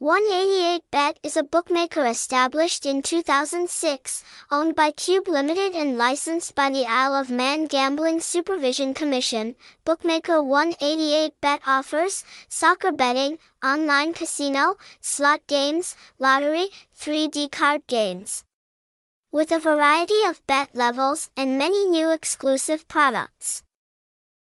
188bet is a bookmaker established in 2006, owned by Cube Limited and licensed by the Isle of Man Gambling Supervision Commission. Bookmaker 188bet offers soccer betting, online casino, slot games, lottery, 3D card games. With a variety of bet levels and many new exclusive products.